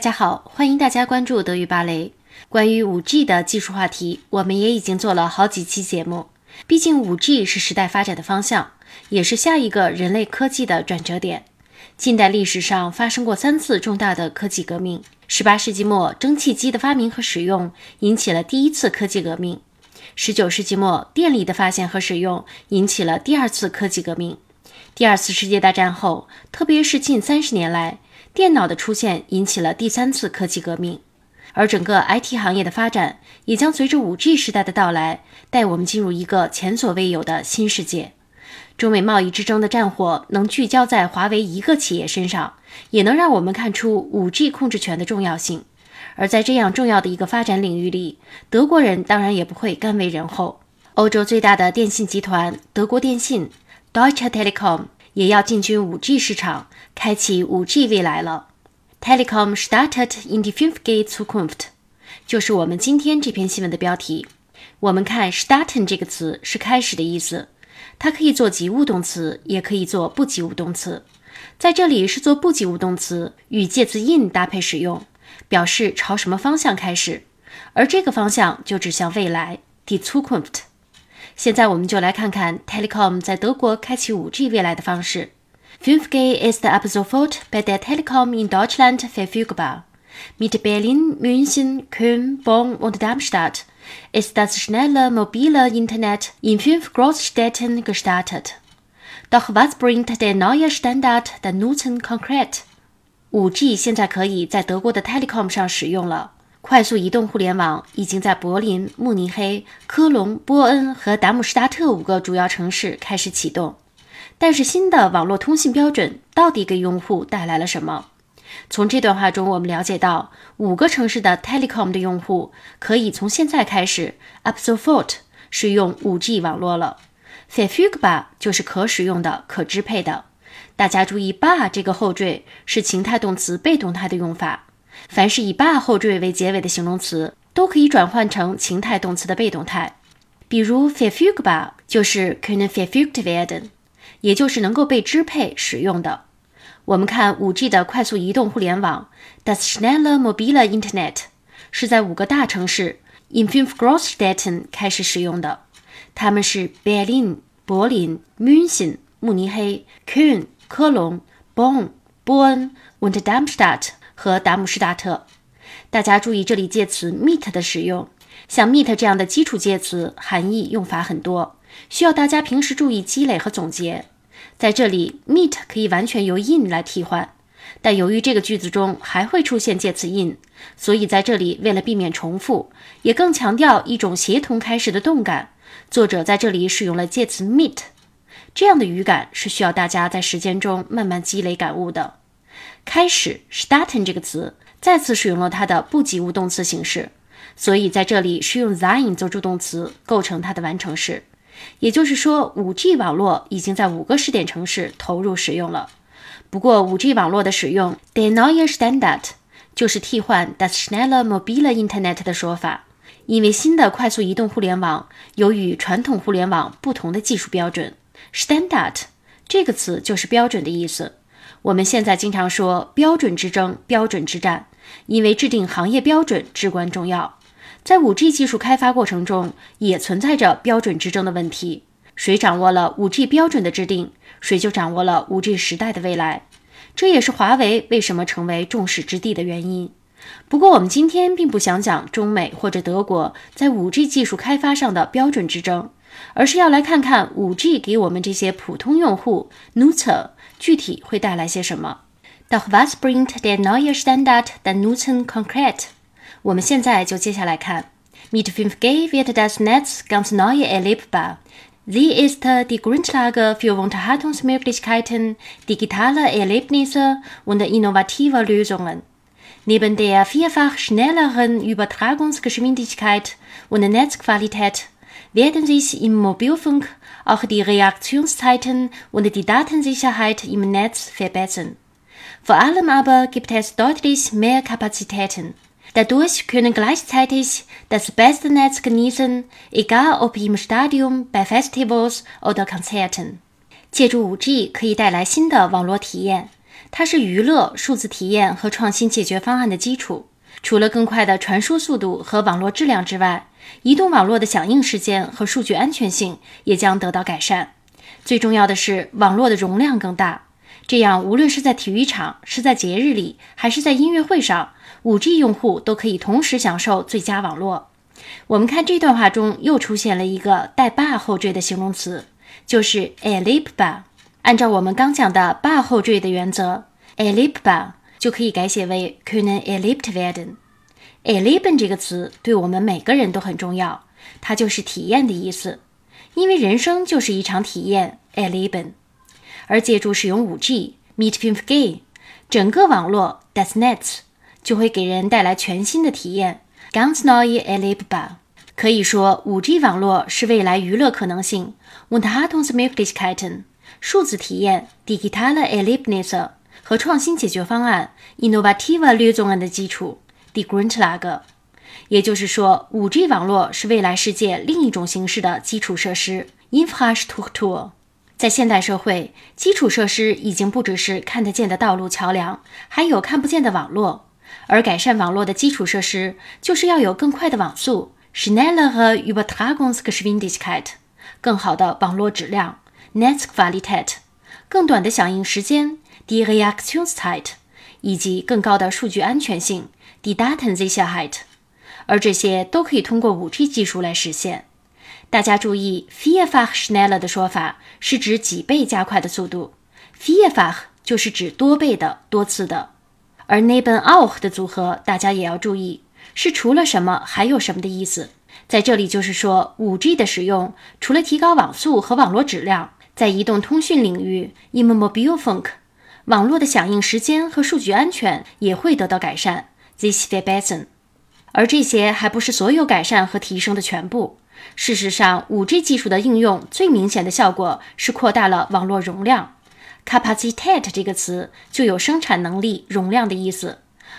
大家好，欢迎大家关注德语芭蕾。关于五 G 的技术话题，我们也已经做了好几期节目。毕竟五 G 是时代发展的方向，也是下一个人类科技的转折点。近代历史上发生过三次重大的科技革命。十八世纪末，蒸汽机的发明和使用引起了第一次科技革命；十九世纪末，电力的发现和使用引起了第二次科技革命。第二次世界大战后，特别是近三十年来，电脑的出现引起了第三次科技革命，而整个 IT 行业的发展也将随着 5G 时代的到来，带我们进入一个前所未有的新世界。中美贸易之争的战火能聚焦在华为一个企业身上，也能让我们看出 5G 控制权的重要性。而在这样重要的一个发展领域里，德国人当然也不会甘为人后。欧洲最大的电信集团德国电信 Deutsche Telekom。也要进军 5G 市场，开启 5G 未来了。Telecom started in die 5G Zukunft，就是我们今天这篇新闻的标题。我们看 starten 这个词是开始的意思，它可以做及物动词，也可以做不及物动词。在这里是做不及物动词，与介词 in 搭配使用，表示朝什么方向开始，而这个方向就指向未来，die Zukunft。现在我们就来看看 Telekom 在德国开启 5G 未来的方式。5G ist ab sofort bei der Telekom in Deutschland verfügbar. Mit Berlin, München, Köln, Bonn und Darmstadt ist das schnelle mobile Internet in fünf Großstädten gestartet. Doch was bringt der neue Standard den Nutzen konkret? 5G 现在可以在德国的 Telekom 上使用了。 快速移动互联网已经在柏林、慕尼黑、科隆、波恩和达姆施达特五个主要城市开始启动。但是，新的网络通信标准到底给用户带来了什么？从这段话中，我们了解到，五个城市的 Telecom 的用户可以从现在开始 up so fort 使用 5G 网络了。f e f u g b a 就是可使用的、可支配的。大家注意，bar 这个后缀是情态动词被动态的用法。凡是以 “ba” 后缀为结尾的形容词，都可以转换成情态动词的被动态。比如 verfügbar 就是 können verfügt werden，也就是能够被支配使用的。我们看 5G 的快速移动互联网，das schnelle mobile Internet 是在五个大城市 in fünf Großstädten 开始使用的，它们是 Berlin 柏林、München 慕尼黑、Köln 科隆、Bonn 波恩 und Darmstadt。和达姆施达特，大家注意这里介词 meet 的使用。像 meet 这样的基础介词，含义用法很多，需要大家平时注意积累和总结。在这里，meet 可以完全由 in 来替换，但由于这个句子中还会出现介词 in，所以在这里为了避免重复，也更强调一种协同开始的动感，作者在这里使用了介词 meet。这样的语感是需要大家在时间中慢慢积累感悟的。开始 starten 这个词再次使用了它的不及物动词形式，所以在这里是用 sein 做助动词构成它的完成式。也就是说，5G 网络已经在五个试点城市投入使用了。不过，5G 网络的使用 der neue Standard 就是替换 das schneller mobile Internet 的说法，因为新的快速移动互联网有与传统互联网不同的技术标准。Standard 这个词就是标准的意思。我们现在经常说标准之争、标准之战，因为制定行业标准至关重要。在 5G 技术开发过程中，也存在着标准之争的问题。谁掌握了 5G 标准的制定，谁就掌握了 5G 时代的未来。这也是华为为什么成为众矢之的的原因。不过，我们今天并不想讲中美或者德国在 5G 技术开发上的标准之争，而是要来看看 5G 给我们这些普通用户 n u t e r。具体会带来些什么？Doch was bringt der neue Standard den Nutzen konkret？我们现在就接下来看。Mit 5G wird das Netz ganz neu erlebbar. Sie ist die Grundlage für Unterhaltungsmöglichkeiten, digitale Erlebnisse und innovative Lösungen. Neben der vierfach schnelleren Übertragungsgeschwindigkeit und Netzqualität werden sich im Mobilfunk auch die Reaktionszeiten und die Datensicherheit im Netz verbessern. Vor allem aber gibt es deutlich mehr Kapazitäten. Dadurch können gleichzeitig das beste Netz genießen, egal ob im Stadium, bei Festivals oder Konzerten. 借助 5G 可以带来新的网络体验， 它是娱乐、数字体验和创新解决方案的基础。除了更快的传输速度和网络质量之外， 移动网络的响应时间和数据安全性也将得到改善。最重要的是，网络的容量更大。这样，无论是在体育场、是在节日里，还是在音乐会上，5G 用户都可以同时享受最佳网络。我们看这段话中又出现了一个带 bar 后缀的形容词，就是 erlebbar。按照我们刚讲的 bar 后缀的原则，erlebbar 就可以改写为 können erlebt werden。E l e b e n 这个词对我们每个人都很重要，它就是体验的意思，因为人生就是一场体验 e l e b e n。而借助使用 5G Meet f i n f g a 整个网络 das Netz 就会给人带来全新的体验。Ganz neue Erlebbar，可以说 5G 网络是未来娱乐可能性 Unterhaltungsmöglichkeiten 数字体验 digitale Erlebnisse 和创新解决方案 innovative Lösungen 的基础 die Grind Lag，。也就是说，5G 网络是未来世界另一种形式的基础设施 Infrastruktur。在现代社会，基础设施已经不只是看得见的道路、桥梁，还有看不见的网络。而改善网络的基础设施，就是要有更快的网速 （schnellere Übertragungsgeschwindigkeit）、更好的网络质量 （Netzqualität）、更短的响应时间 （die Reaktionszeit） 以及更高的数据安全性 （die Datensicherheit）。而这些都可以通过 5G 技术来实现。大家注意，vierfach schneller 的说法是指几倍加快的速度，vierfach 就是指多倍的、多次的。而 neben auch 的组合，大家也要注意，是除了什么还有什么的意思。在这里就是说，5G 的使用除了提高网速和网络质量，在移动通讯领域 i m Mobilfunk，网络的响应时间和数据安全也会得到改善 this v e r b e s s e n 而这些还不是所有改善和提升的全部。事实上，5G 技术的应用最明显的效果是扩大了网络容量。Capacität 这个词就有生产能力、容量的意思，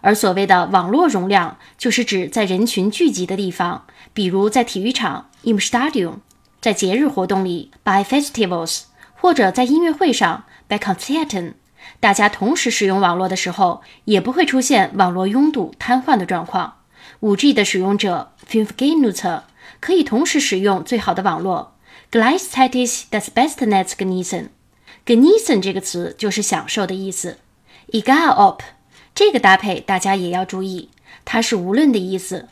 而所谓的网络容量，就是指在人群聚集的地方，比如在体育场 （im Stadion），在节日活动里 （by Festivals） 或者在音乐会上 （bei Konzerten），大家同时使用网络的时候，也不会出现网络拥堵、瘫痪的状况。5G 的使用者 （Fünfg-Nutzer） 可以同时使用最好的网络 （gleichzeitig das beste Netz genießen）。Genießen 这个词就是享受的意思。Egal ob 这个搭配大家也要注意，它是无论的意思。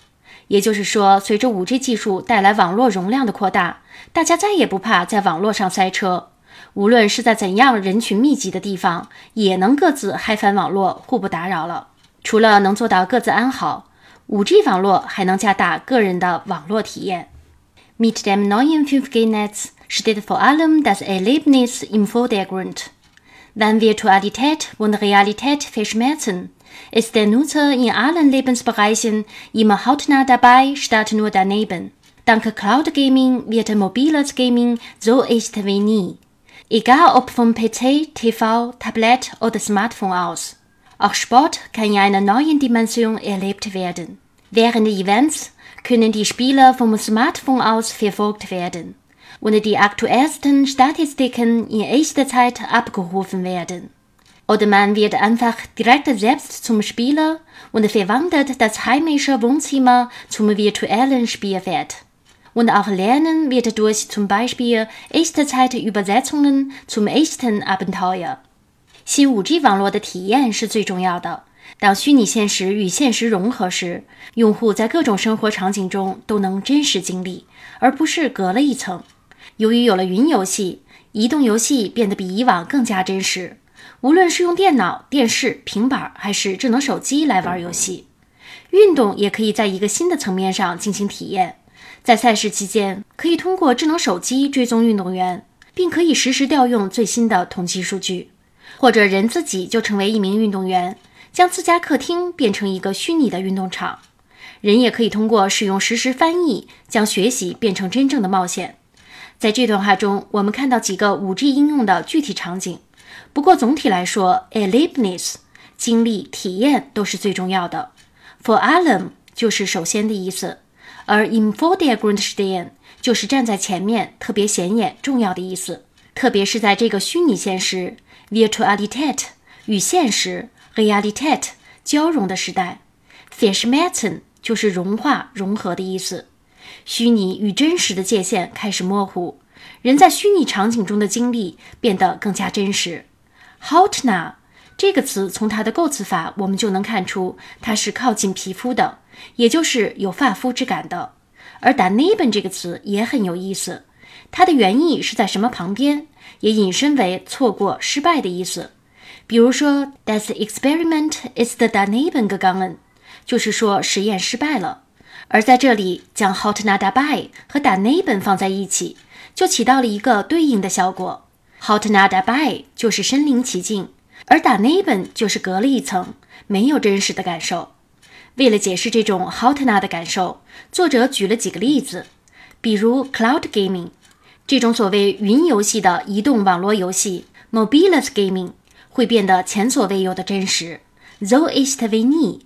也就是说，随着 5G 技术带来网络容量的扩大，大家再也不怕在网络上塞车。无论是在怎样人群密集的地方，也能各自嗨翻网络，互不打扰了。除了能做到各自安好，5G 网络还能加大个人的网络体验。Mit dem neuen 5G-Netz steht for allem das Erlebnis im Vordergrund. Wenn Virtualität und Realität verschmelzen, ist der Nutzer in allen Lebensbereichen immer hautnah dabei statt nur daneben. Dank Cloud Gaming wird mobiles Gaming so echt wie nie. Egal ob vom PC, TV, Tablet oder Smartphone aus. Auch Sport kann in einer neuen Dimension erlebt werden. Während Events können die Spieler vom Smartphone aus verfolgt werden und die aktuellsten Statistiken in echter Zeit abgerufen werden. Oder man wird einfach direkt selbst zum Spieler und verwandelt das heimische Wohnzimmer zum virtuellen Spielfeld. Und auch Lernen wird durch zum Beispiel Echtzeitübersetzungen zum echten Abenteuer. 新 5G 网络的体验是最重要的。当虚拟现实与现实融合时，用户在各种生活场景中都能真实经历，而不是隔了一层。由于有了云游戏，移动游戏变得比以往更加真实。无论是用电脑、电视、平板还是智能手机来玩游戏，运动也可以在一个新的层面上进行体验。在赛事期间，可以通过智能手机追踪运动员，并可以实时调用最新的统计数据。或者人自己就成为一名运动员，将自家客厅变成一个虚拟的运动场。人也可以通过使用实时翻译，将学习变成真正的冒险。在这段话中，我们看到几个 5G 应用的具体场景。不过总体来说，Erlebnis 经历、体验都是最重要的。For allem 就是首先的意思，而 im Vordergrund stehen 就是站在前面、特别显眼、重要的意思。特别是在这个虚拟现实 Virtualität 与现实 （Realität） 交融的时代。Verschmelzen 就是融化、融合的意思。虚拟与真实的界限开始模糊，人在虚拟场景中的经历变得更加真实。hot nah 这个词从它的构词法我们就能看出，它是靠近皮肤的，也就是有发肤之感的。而 daneben 这个词也很有意思，它的原意是在什么旁边，也引申为错过、失败的意思。比如说，Das Experiment ist daneben gegangen，就是说实验失败了。而在这里，将 h o t n a dabei 和 daneben 放在一起，就起到了一个对应的效果。h o t n a dabei 就是身临其境，而 daneben 就是隔了一层，没有真实的感受。为了解释这种 hot na 的感受，作者举了几个例子，比如 cloud gaming 这种所谓云游戏的移动网络游戏，mobiles gaming 会变得前所未有的真实。So ist we nie。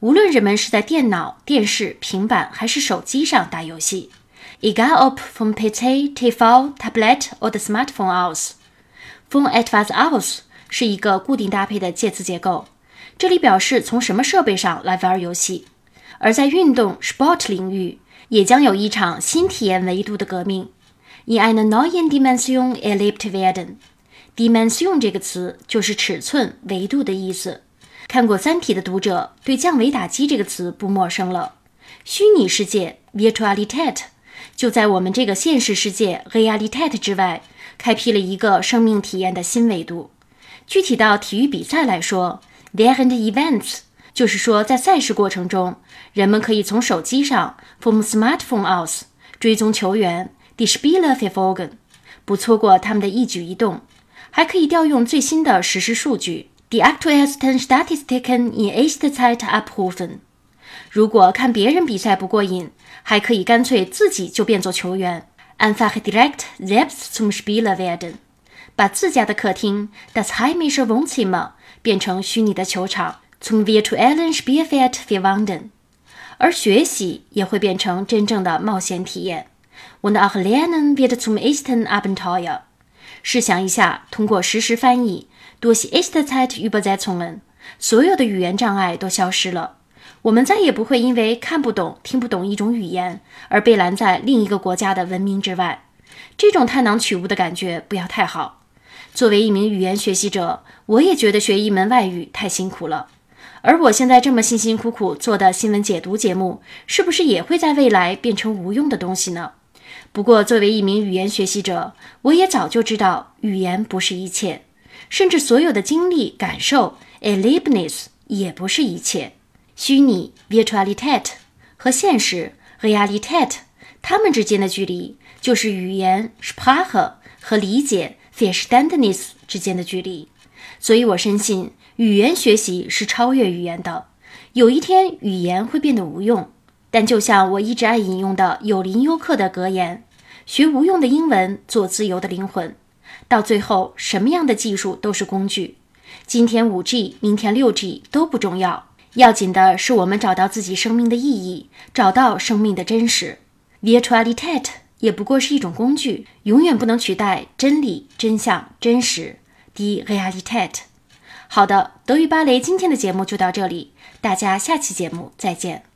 无论人们是在电脑、电视、平板还是手机上打游戏，egal ob vom PC, TV, Tablet oder Smartphone aus。von etwas aus 是一个固定搭配的介词结构。这里表示从什么设备上来玩游戏，而在运动 sport 领域也将有一场新体验维度的革命。In einer neuen Dimension erlebt werden。Dimension 这个词就是尺寸、维度的意思。看过《三体》的读者对降维打击这个词不陌生了。虚拟世界 Virtualität 就在我们这个现实世界 Realität 之外，开辟了一个生命体验的新维度。具体到体育比赛来说，Während Events，就是说，在赛事过程中，人们可以从手机上 （from smartphone aus） 追踪球员 （die Spieler verfolgen），不错过他们的一举一动，还可以调用最新的实时数据 （die aktuellsten Statistiken in Echtzeit abrufen）。如果看别人比赛不过瘾，还可以干脆自己就变作球员 （einfach direkt selbst zum Spieler werden），把自家的客厅 （das heimische Wohnzimmer）。变成虚拟的球场，zum virtuellen Spielfeld verwandeln，而学习也会变成真正的冒险体验。Und auch Lernen wird zum echten Abenteuer。试想一下，通过实时翻译，durch Echtzeit-Übersetzungen，所有的语言障碍都消失了。我们再也不会因为看不懂、听不懂一种语言而被拦在另一个国家的文明之外。这种探囊取物的感觉不要太好。作为一名语言学习者，我也觉得学一门外语太辛苦了。而我现在这么辛辛苦苦做的新闻解读节目，是不是也会在未来变成无用的东西呢？不过，作为一名语言学习者，我也早就知道，语言不是一切，甚至所有的经历、感受 e l e b n e s s 也不是一切。虚拟 （Virtualität） 和现实 （Realität） 它们之间的距离，就是语言 （Sprache） 和理解。Verständnis 之间的距离，所以我深信语言学习是超越语言的。有一天，语言会变得无用，但就像我一直爱引用的有林优克的格言：“学无用的英文，做自由的灵魂。”到最后，什么样的技术都是工具。今天五 G，明天六 G 都不重要，要紧的是我们找到自己生命的意义，找到生命的真实。Virtualität。也不过是一种工具，永远不能取代真理、真相、真实。d e r e a l i t a t。好的，德语芭蕾今天的节目就到这里，大家下期节目再见。